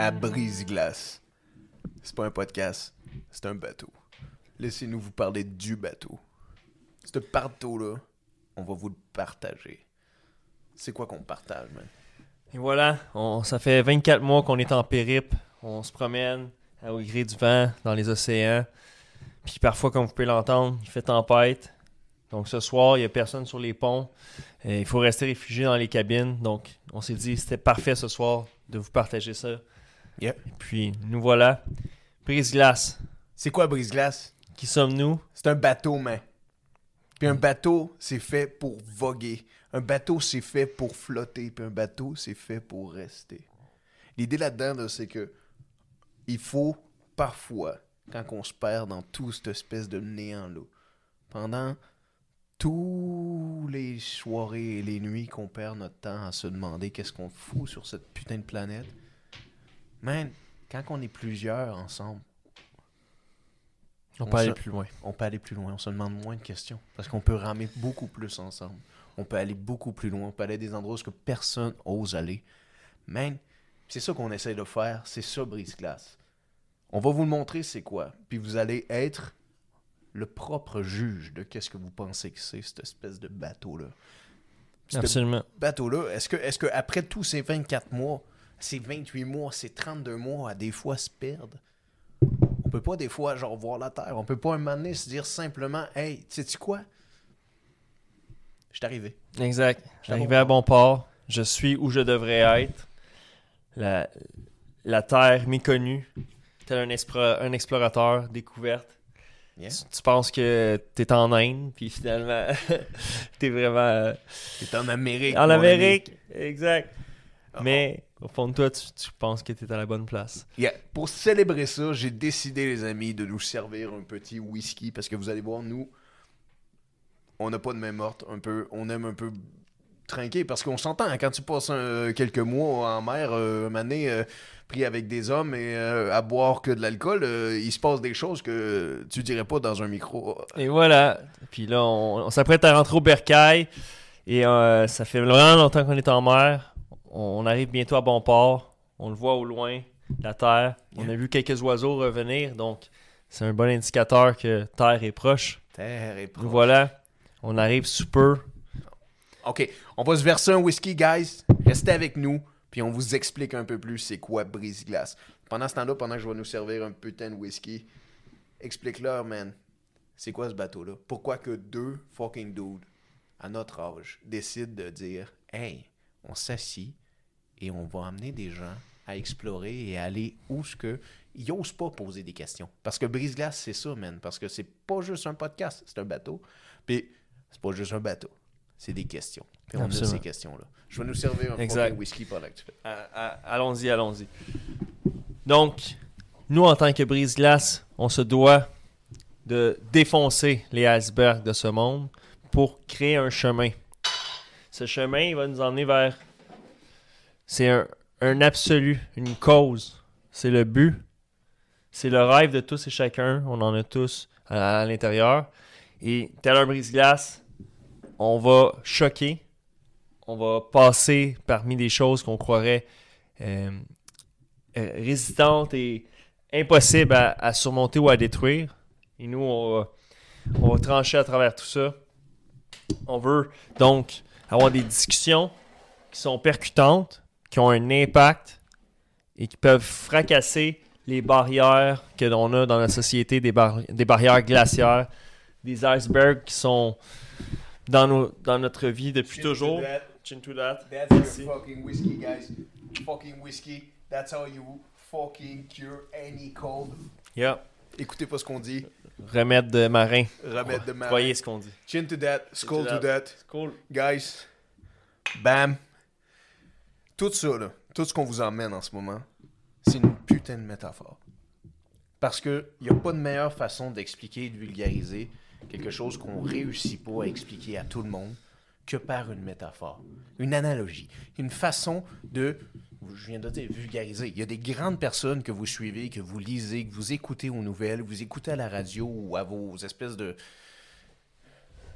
à Brise-Glace. C'est pas un podcast, c'est un bateau. Laissez-nous vous parler du bateau. Ce bateau-là, on va vous le partager. C'est quoi qu'on partage, man? Et voilà, ça fait 24 mois qu'on est en périple. On se promène au gré du vent dans les océans. Puis parfois, comme vous pouvez l'entendre, il fait tempête. Donc ce soir, il n'y a personne sur les ponts. il faut rester réfugié dans les cabines. Donc on s'est dit c'était parfait ce soir de vous partager ça. Yep. Et puis nous voilà. Brise-glace. C'est quoi brise-glace? Qui sommes-nous? C'est un bateau, man. Puis un bateau, c'est fait pour voguer. Un bateau, c'est fait pour flotter. Puis un bateau, c'est fait pour rester. L'idée là-dedans, c'est que il faut parfois, quand on se perd dans toute cette espèce de néant-là, pendant tous les soirées et les nuits qu'on perd notre temps à se demander qu'est-ce qu'on fout sur cette putain de planète, man, quand on est plusieurs ensemble, on, peut aller plus loin. On peut aller plus loin. On se demande moins de questions. Parce qu'on peut ramer beaucoup plus ensemble. On peut aller beaucoup plus loin. On peut aller à des endroits où personne ose aller. Man, c'est ça qu'on essaie de faire. C'est ça, brise-glace. On va vous le montrer, c'est quoi. Puis vous allez être le propre juge de qu'est-ce que vous pensez que c'est, cette espèce de bateau-là. Absolument. bateau-là, est-ce que, est-ce que après tous ces 24 mois, ces 28 mois, ces 32 mois, à des fois se perdre, on peut pas des fois, genre, voir la Terre. On peut pas un moment donné se dire simplement, hey, sais-tu quoi? Je suis arrivé. Exact. Je suis arrivé à bon port. Je suis où je devrais être. La, la Terre méconnue. Tel un, un explorateur découverte. Tu, penses que t'es en Inde, puis finalement, t'es vraiment. Euh, t'es en Amérique. En Amérique, exact. Ah, Mais au fond de toi, tu, penses que t'es à la bonne place. Pour célébrer ça, j'ai décidé, les amis, de nous servir un petit whisky, parce que vous allez voir, nous, on n'a pas de main morte, un peu, on aime un peu trinquer, parce qu'on s'entend, hein, quand tu passes quelques mois en mer, euh, une année euh, pris avec des hommes et euh, à boire que de l'alcool, euh, il se passe des choses que tu dirais pas dans un micro. Et voilà. Puis là, on, s'apprête à rentrer au bercail. Et euh, ça fait vraiment longtemps qu'on est en mer. On, arrive bientôt à bon port. On le voit au loin, la terre. On a vu quelques oiseaux revenir. Donc, c'est un bon indicateur que terre est proche. Terre est proche. voilà. On arrive sous peu. OK. On va se verser un whisky, guys. Restez avec nous puis on vous explique un peu plus c'est quoi brise-glace. Pendant ce temps-là, pendant que je vais nous servir un putain de whisky, explique-leur, man, c'est quoi ce bateau-là? Pourquoi que deux fucking dudes, à notre âge, décident de dire, hey, on s'assit et on va amener des gens à explorer et aller où ce que ils n'osent pas poser des questions. Parce que brise-glace, c'est ça, man. Parce que c'est pas juste un podcast, c'est un bateau. Puis c'est pas juste un bateau, c'est des questions. Puis on a ces questions-là. Je vais nous servir un whisky pendant que tu fais. allons-y, allons-y. Donc, nous, en tant que brise-glace, on se doit de défoncer les icebergs de ce monde pour créer un chemin. Ce chemin, il va nous emmener vers. C'est un, absolu, une cause. C'est le but. C'est le rêve de tous et chacun. On en a tous à, à l'intérieur. Et tel un brise-glace, on va choquer, on va passer parmi des choses qu'on croirait euh, euh, résistantes et impossibles à, surmonter ou à détruire. Et nous, on va, trancher à travers tout ça. On veut donc avoir des discussions qui sont percutantes, qui ont un impact et qui peuvent fracasser les barrières que l'on a dans la société, des, des barrières glaciaires, des icebergs qui sont dans, nos, dans notre vie depuis toujours. Chin to that. That's your fucking whiskey, guys. Fucking whiskey. That's how you fucking cure any cold. Yeah. Écoutez pas ce qu'on dit. Remède de marin. Remède de marin. Voyez ce qu'on dit. Chin to that. Skull to, that. Cool. Guys. Bam. Tout ça, tout ce qu'on vous emmène en ce moment, c'est une putain de métaphore. Parce qu'il n'y a pas de meilleure façon d'expliquer et de vulgariser quelque chose qu'on réussit pas à expliquer à tout le monde que par une métaphore, une analogie, une façon de, je viens de dire, vulgariser. Il y a des grandes personnes que vous suivez, que vous lisez, que vous écoutez aux nouvelles, vous écoutez à la radio ou à vos espèces de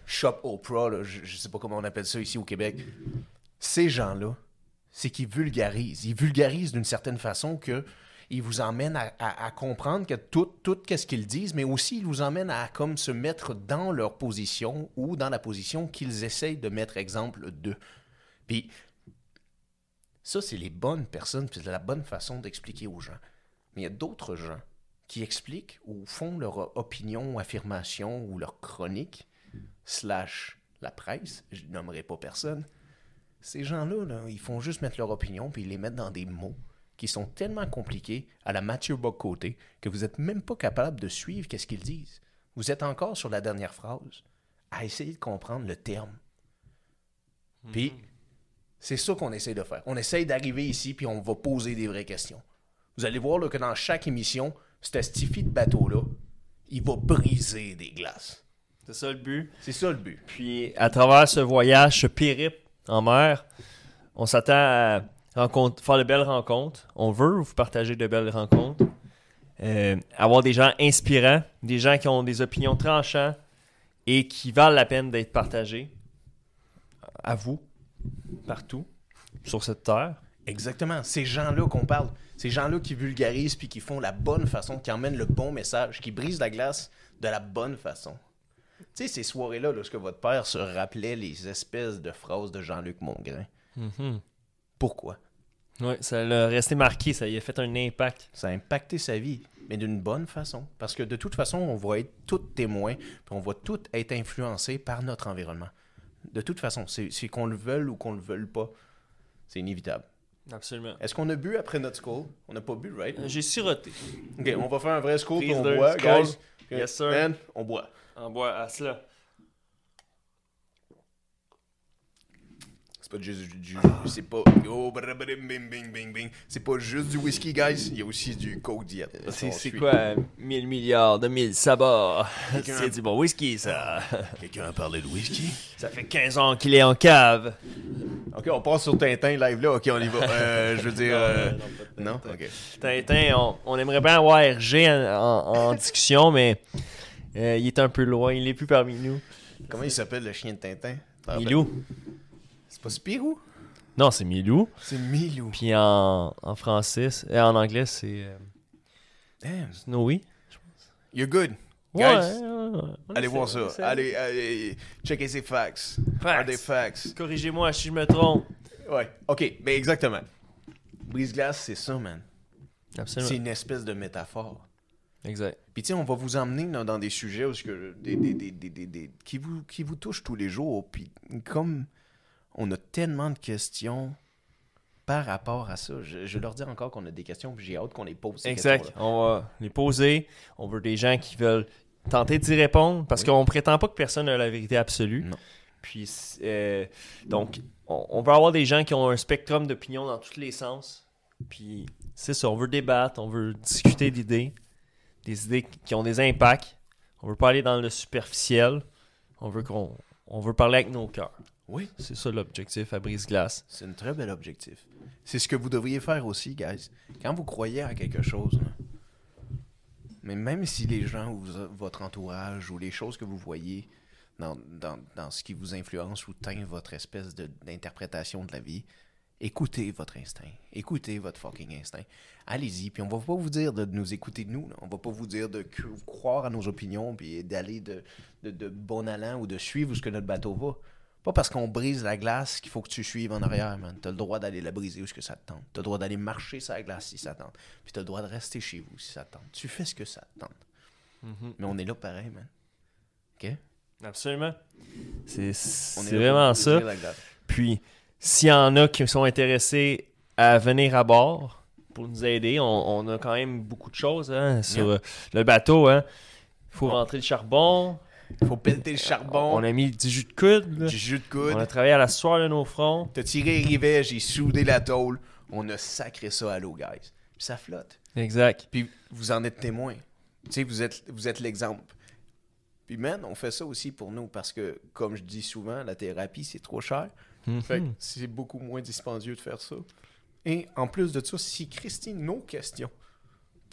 shop Oprah, je ne sais pas comment on appelle ça ici au Québec. Ces gens-là, c'est qu'il vulgarise. Il vulgarise d'une certaine façon que il vous emmène à, comprendre que tout, tout qu'est-ce qu'ils disent, mais aussi il vous emmène à comme se mettre dans leur position ou dans la position qu'ils essayent de mettre exemple d'eux. Puis ça, c'est les bonnes personnes, puis c'est la bonne façon d'expliquer aux gens. Mais il y a d'autres gens qui expliquent ou font leur opinion, affirmation ou leur chronique, slash la presse, je nommerai pas personne. Ces gens-là, là, ils font juste mettre leur opinion puis ils les mettent dans des mots qui sont tellement compliqués à la Mathieu Bock-Côté que vous n'êtes même pas capable de suivre qu'est-ce qu'ils disent. Vous êtes encore sur la dernière phrase à essayer de comprendre le terme. Puis, c'est ça qu'on essaie de faire. On essaye d'arriver ici puis on va poser des vraies questions. Vous allez voir là, que dans chaque émission, ce stifi de bateau-là, il va briser des glaces. C'est ça le but. C'est ça le but. Puis à travers ce voyage, ce périple en mer, on s'attend à faire de belles rencontres. On veut vous partager de belles rencontres. Euh, avoir des gens inspirants, des gens qui ont des opinions tranchantes et qui valent la peine d'être partagés. À vous, partout, sur cette terre. Exactement. Ces gens-là qu'on parle, ces gens-là qui vulgarisent puis qui font la bonne façon, qui emmènent le bon message, qui brisent la glace de la bonne façon. Tu sais, ces soirées-là, lorsque votre père se rappelait les espèces de phrases de Jean-Luc Mongrain. Pourquoi? Ouais, ça l'a resté marqué, ça y a fait un impact. Ça a impacté sa vie, mais d'une bonne façon. Parce que de toute façon, on va être tous témoins, puis on va tous être influencés par notre environnement. De toute façon, c'est c'est qu'on le veuille ou qu'on le veuille pas, c'est inévitable. Absolument. Est-ce qu'on a bu après notre school? On n'a pas bu, right? J'ai siroté. Ok, on va faire un vrai school, puis on boit, guys. Yes, sir. Man, on boit. En bois à cela. Pas juste du... du- C'est pas... Oh, badabadim, bing, bing, bing, bing. C'est pas juste du whisky, guys. Il y a aussi du Coke Diet. C'est quoi 1000 milliards de 1000 sabords? C'est du bon whisky, ça. Quelqu'un a parlé de whisky? Ça fait 15 ans qu'il est en cave. Ok, on passe sur Tintin live là. Ok, on y va. Euh, je veux dire... euh, Non? Ok. Tintin, on, on aimerait bien avoir RG en, en- en discussion, mais euh, il est un peu loin. Il est plus parmi nous. Comment il s'appelle le chien de Tintin? Milou. C'est pas Spirou? Non, c'est Milou. C'est Milou. Puis en, en français, c'est- euh, en anglais, c'est euh, Damn. Snowy. You're good. Ouais, Guys, ouais, ouais. On allez voir ça. Allez, allez, checker ces facts. Facts. Are des facts? Corrigez-moi si je me trompe. Ouais. Ok, ben exactement. Brise-glace, c'est ça, man. C'est Absolument. une espèce de métaphore. Exact. Puis tu sais, on va vous emmener dans, dans des sujets où que, des, des- des- des- des- des- qui, vous, qui vous touchent tous les jours. Puis comme on a tellement de questions par rapport à ça, je, je leur dis encore qu'on a des questions, puis j'ai hâte qu'on les pose. ces Exact. On va les poser. On veut des gens qui veulent tenter d'y répondre parce Oui. qu'on prétend pas que personne n'a la vérité absolue. Non. Puis, euh, donc, on, on veut avoir des gens qui ont un spectrum d'opinions dans tous les sens. Puis, c'est ça. On veut débattre, on veut discuter d'idées, des idées qui ont des impacts. On veut pas aller dans le superficiel. On veut qu'on on veut parler avec nos cœurs. Oui, C'est ça l'objectif à brise-glace. c'est un très bel objectif. C'est ce que vous devriez faire aussi, guys. Quand vous croyez à quelque chose, là, mais même si les gens ou votre entourage ou les choses que vous voyez dans, dans- dans ce qui vous influence ou teint votre espèce d'interprétation de, la vie, écoutez votre instinct. Écoutez votre fucking instinct. Allez-y, puis on va pas vous dire de nous écouter de nous. là. On va pas vous dire de cr- croire à nos opinions puis d'aller de, de, de bon allant ou de suivre où ce que notre bateau va. Pas parce qu'on brise la glace qu'il faut que tu suives en arrière, man. T'as le droit d'aller la briser où ce que ça te tente. T'as le droit d'aller marcher sur la glace si ça te tente. Puis t'as le droit de rester chez vous si ça te tente. Tu fais ce que ça te tente. Mais on est là pareil, man. OK? Absolument. C'est vraiment ça. Puis, s'il y en a qui sont intéressés à venir à bord pour nous aider, on, on a quand même beaucoup de choses hein, sur Yeah. euh, le bateau. Il faut rentrer le charbon. Faut pelleter le charbon, On a mis du jus de coude. du jus de On a coude. travaillé à la soie de nos fronts. T'as tiré les rivets, j'ai soudé la tôle. On a sacré ça à l'eau, guys. Puis ça flotte. Exact. Puis vous en êtes témoin. Tu sais, vous êtes, vous êtes l'exemple. Puis man, on fait ça aussi pour nous parce que, comme je dis souvent, la thérapie, c'est trop cher. Fait que c'est beaucoup moins dispendieux de faire ça. Et en plus de ça, si Christine, nos questions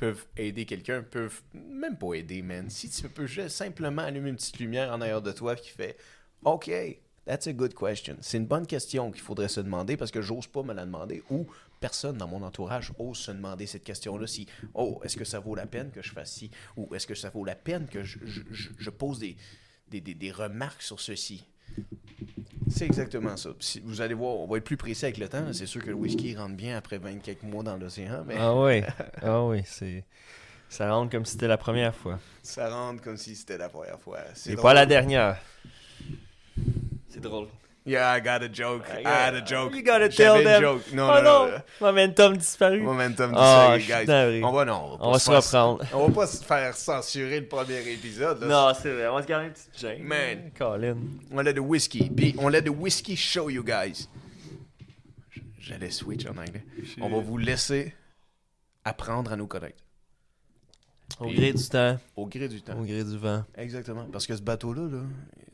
peuvent aider quelqu'un, peuvent même pas aider, man. Si tu peux juste simplement allumer une petite lumière en arrière de toi qui fait OK, That's a good question. C'est une bonne question qu'il faudrait se demander parce que j'ose pas me la demander ou personne dans mon entourage ose se demander cette question-là. Si, oh, est-ce que ça vaut la peine que je fasse ci ou est-ce que ça vaut la peine que je, je- je- pose des, des, des- des remarques sur ceci? C'est exactement ça. Si vous allez voir, on va être plus précis avec le temps. C'est sûr que le whisky rentre bien après 20 quelques mois dans l'océan, mais Ah oui, ah oui, c'est... Ça rentre comme si c'était la première fois. ça rentre comme si c'était la première fois. C'est pas la dernière. C'est drôle. Yeah, I got a joke. I had a joke. You gotta tell them. joke. Non, oh non. Momentum disparu. Momentum Ah, disparu, guys. On va, non, On va se reprendre. On va pas se faire censurer le premier épisode. là. Non, c'est vrai. On va se garder une petite gêne. Man. Colin. On a de whisky. Puis on a de whisky show, you guys. J'allais switch en anglais. On va vous laisser apprendre à nous connaître. Au gré du temps, Au gré du temps. au gré du vent. Exactement. Parce que ce bateau-là, là,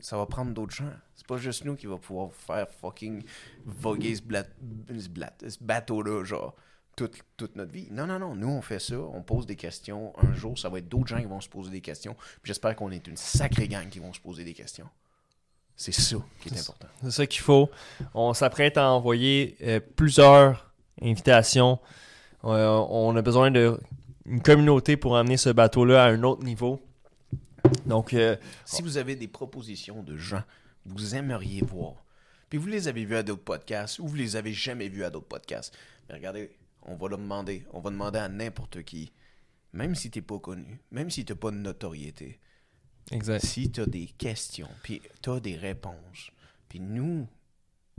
ça va prendre d'autres gens. C'est pas juste nous qui va pouvoir faire fucking voguer ce, blat- ce blat- ce bateau-là, genre, toute, toute notre vie. Non, non, non. Nous, on fait ça. On pose des questions. Un jour, ça va être d'autres gens qui vont se poser des questions. J'espère qu'on est une sacrée gang qui vont se poser des questions. C'est ça qui est important. C'est ça qu'il faut. On s'apprête à envoyer euh, plusieurs invitations. Euh, on a besoin de une communauté pour amener ce bateau-là à un autre niveau. Donc, euh, Si vous avez des propositions de gens que vous aimeriez voir, puis vous les avez vus à d'autres podcasts ou vous les avez jamais vus à d'autres podcasts, mais regardez, on va leur demander, on va demander à n'importe qui, même si t'es pas connu, même si t'as pas de notoriété, exact. si t'as des questions, puis t'as des réponses, puis nous,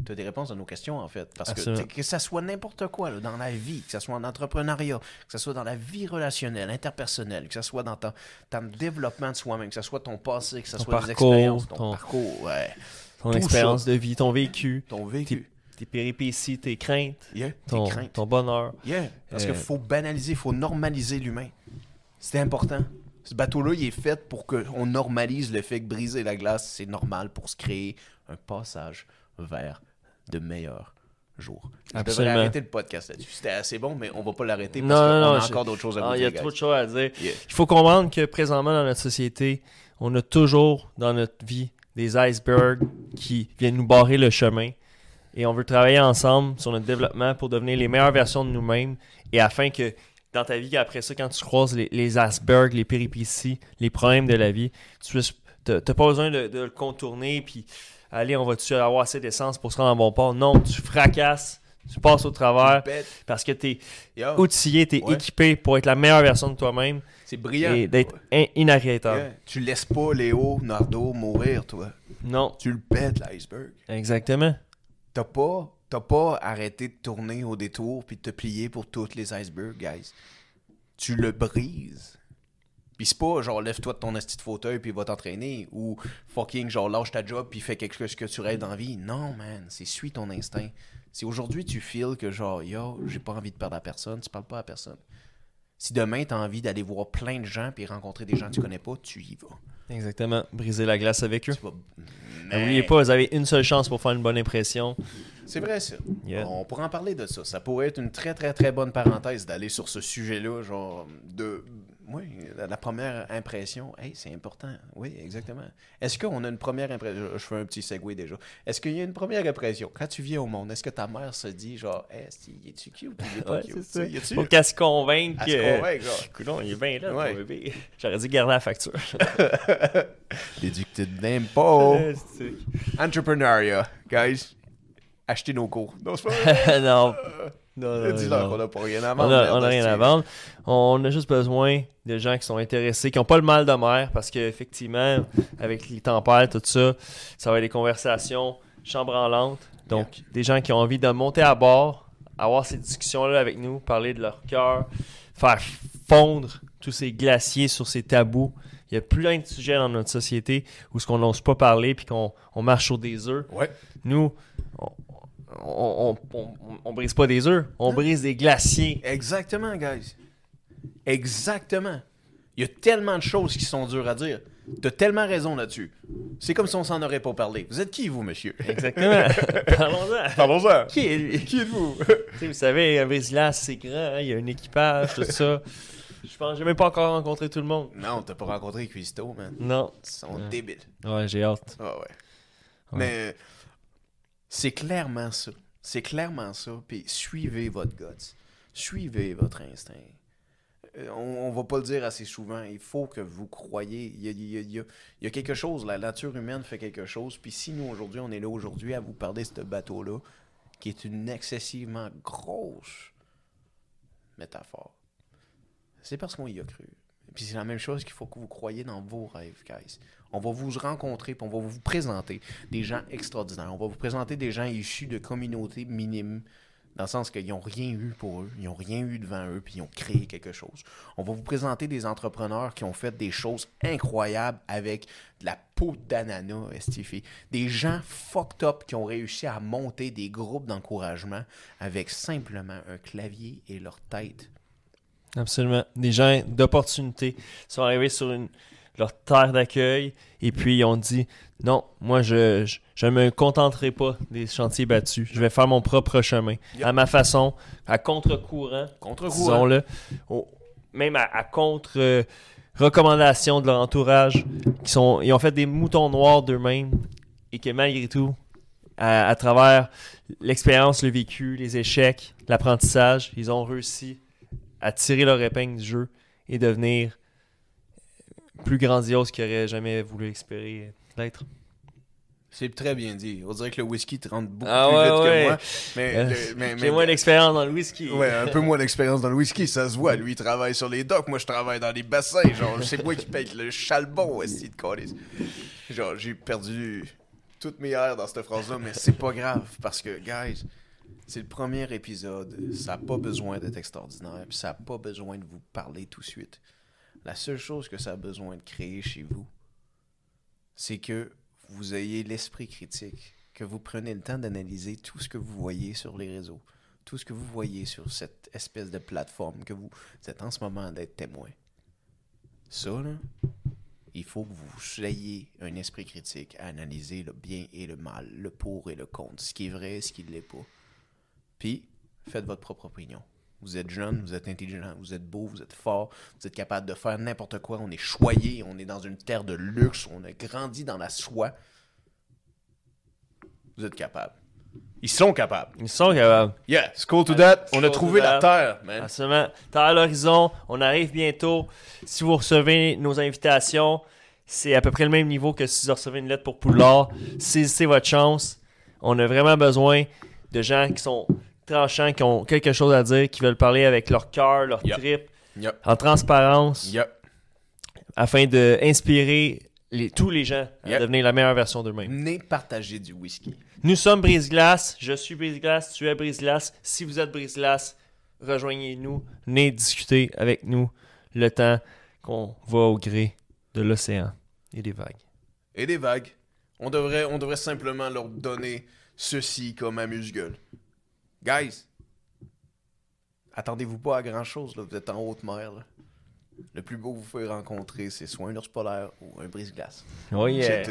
t'as des réponses à nos questions en fait, parce que que ça soit n'importe quoi là, dans la vie, que ça soit en entrepreneuriat, que ça soit dans la vie relationnelle, interpersonnelle, que ça soit dans ton, ton développement de soi-même, que ça soit ton passé, que ça Ton soit des parcours, expériences, ton, ton- parcours, ouais, Ton Tout expérience de vie, ton vécu, ton vécu, tes péripéties, tes craintes, yeah, ton, tes craintes. ton bonheur. Yeah, parce Euh, qu'il faut banaliser, il faut normaliser l'humain. C'est important. Ce bateau-là, il est fait pour qu'on normalise le fait que briser la glace, c'est normal pour se créer un passage vers de meilleurs jours. Je devrais arrêter le podcast là-dessus. C'était assez bon, mais on va pas l'arrêter Non, parce qu'on a encore d'autres choses à vous Ah, il y a dire. trop de choses à dire. Yeah. Il faut comprendre que présentement dans notre société, on a toujours dans notre vie des icebergs qui viennent nous barrer le chemin. Et on veut travailler ensemble sur notre développement pour devenir les meilleures versions de nous-mêmes. Et afin que dans ta vie, après ça, quand tu croises les, les icebergs, les péripéties, les problèmes de la vie, tu t'as pas besoin de, de le contourner. Puis, allez, on va-tu avoir assez d'essence pour se rendre à bon port? Non, tu fracasses, tu passes au travers parce que tu es Yo, outillé, tu es Ouais. équipé pour être la meilleure version de toi-même c'est brillant. et d'être in- inarrêtable. Yeah. Tu laisses pas Léo Nardo mourir, toi. Non, Tu le pètes, l'iceberg. exactement. T'as pas, t'as pas arrêté de tourner au détour puis de te plier pour toutes les icebergs, guys. Tu le brises. Puis c'est pas genre lève-toi de ton esti de fauteuil puis va t'entraîner ou fucking genre lâche ta job puis fais quelque chose que tu rêves dans la vie. Non, man, c'est suis ton instinct. Si aujourd'hui tu feels que genre yo, j'ai pas envie de perdre à personne, tu parles pas à personne. Si demain t'as envie d'aller voir plein de gens puis rencontrer des gens que tu connais pas, tu y vas. Exactement. Briser la glace avec eux. Tu vas. N'oubliez pas, vous avez une seule chance pour faire une bonne impression. C'est vrai, ça. Yeah. On pourrait en parler de ça. Ça pourrait être une très, très, très bonne parenthèse d'aller sur ce sujet-là, genre, de... Oui, la la première impression. Hey, c'est important. Oui, exactement. Est-ce qu'on a une première impression... Je fais un petit segue déjà. Est-ce qu'il y a une première impression? Quand tu viens au monde, est-ce que ta mère se dit, genre, hey, est-tu est-tu cute ou il est pas Ouais, cute? a-tu- Faut qu'elle se convainque Elle se genre. Coudon, il est bien là, Ouais. ton bébé. J'aurais dû garder la facture. Déducted d'impôt. Entrepreneuriat, guys. Achetez nos cours. Non, c'est pas vrai. non. Non, non, Dis-leur non. qu'on n'a pas rien à On vendre. a, on a rien à vendre. On a juste besoin de gens qui sont intéressés, qui n'ont pas le mal de mer, parce qu'effectivement, avec les tempêtes, tout ça, ça va être des conversations chambranlantes. Donc, des gens qui ont envie de monter à bord, avoir ces discussions-là avec nous, parler de leur cœur, faire fondre tous ces glaciers sur ces tabous. Il y a plein de sujets dans notre société où ce qu'on n'ose pas parler puis qu'on on marche sur des œufs. Ouais. Nous, on, on, on- on- on brise pas des œufs, on brise des glaciers. Exactement, guys. Exactement. Il y a tellement de choses qui sont dures à dire. T'as tellement raison là-dessus. C'est comme si on s'en aurait pas parlé. Vous êtes qui, vous, monsieur? Exactement. Parlons-en. Parlons-en. Qui est lui? Qui êtes-vous? Tu sais, vous savez, un brise-glace, c'est grand, hein, il y a un équipage, tout ça. Je pense que j'ai même pas encore rencontré tout le monde. non, t'as pas rencontré Cuisto, man. Non. Ils sont Ouais. débiles. Ouais, j'ai hâte. Ah ouais. Ouais. Mais C'est clairement ça. C'est clairement ça. Puis suivez votre guts. Suivez votre instinct. Euh, on, on va pas le dire assez souvent. Il faut que vous croyez. Il y a quelque chose. La nature humaine fait quelque chose. Puis si nous, aujourd'hui, on est là aujourd'hui à vous parler de ce bateau-là, qui est une excessivement grosse métaphore, c'est parce qu'on y a cru. Puis c'est la même chose qu'il faut que vous croyez dans vos rêves, guys. On va vous rencontrer, puis on va vous présenter des gens extraordinaires. On va vous présenter des gens issus de communautés minimes, dans le sens qu'ils n'ont rien eu pour eux, ils n'ont rien eu devant eux, puis ils ont créé quelque chose. On va vous présenter des entrepreneurs qui ont fait des choses incroyables avec de la peau d'ananas, estifié. Des gens fucked up qui ont réussi à monter des groupes d'encouragement avec simplement un clavier et leur tête. Absolument. Des gens d'opportunité sont arrivés sur une, leur terre d'accueil et puis ils ont dit non, moi je, je, je me contenterai pas des chantiers battus. Je vais faire mon propre chemin Yep. à ma façon, à contre-courant, Contre-courant. au- même à, à contre euh, recommandation de leur entourage, qui sont, ils ont fait des moutons noirs d'eux-mêmes et que malgré tout, à, à travers l'expérience, le vécu, les échecs, l'apprentissage, ils ont réussi à tirer leur épingle du jeu et devenir plus grandiose qu'ils n'auraient jamais voulu espérer l'être. C'est très bien dit. On dirait que le whisky te rentre beaucoup Ah plus ouais, vite ouais. que moi. Mais, Euh, le- mais- J'ai mais- moins d'expérience dans le whisky. Ouais, un peu moins d'expérience dans le whisky, ça se voit. Lui, il travaille sur les docks, moi, je travaille dans les bassins. Genre, c'est moi qui paye le charbon, esti de calice. Genre, j'ai perdu toutes mes airs dans cette phrase-là, mais c'est pas grave, parce que, guys, c'est le premier épisode. Ça n'a pas besoin d'être extraordinaire, puis ça n'a pas besoin de vous parler tout de suite. La seule chose que ça a besoin de créer chez vous, c'est que vous ayez l'esprit critique, que vous prenez le temps d'analyser tout ce que vous voyez sur les réseaux, tout ce que vous voyez sur cette espèce de plateforme que vous êtes en ce moment d'être témoin. Ça, là, il faut que vous ayez un esprit critique à analyser le bien et le mal, le pour et le contre, ce qui est vrai et ce qui ne l'est pas. Puis, faites votre propre opinion. Vous êtes jeune, vous êtes intelligent, vous êtes beau, vous êtes fort, vous êtes capable de faire n'importe quoi. On est choyé, on est dans une terre de luxe, on a grandi dans la soie. Vous êtes capable. Ils sont capables. Ils sont capables. Yeah, school to that. On a trouvé la terre, man. Absolument. T'as à l'horizon, on arrive bientôt. Si vous recevez nos invitations, c'est à peu près le même niveau que si vous recevez une lettre pour Poulard. Saisissez votre chance. On a vraiment besoin de gens qui sont tranchants, qui ont quelque chose à dire, qui veulent parler avec leur cœur, leur Yep. trip, en transparence, afin d'inspirer les, tous les gens à devenir la meilleure version d'eux-mêmes. Venez partager du whisky. Nous sommes Brise-Glace, je suis Brise-Glace, tu es Brise-Glace. Si vous êtes Brise-Glace, rejoignez-nous, venez discuter avec nous le temps qu'on va au gré de l'océan et des vagues. Et des vagues. On devrait, on devrait simplement leur donner ceci comme amuse-gueule. Guys, attendez-vous pas à grand-chose, là. Vous êtes en haute mer, là. Le plus beau que vous pouvez rencontrer, c'est soit un ours polaire ou un brise-glace. Oh yeah.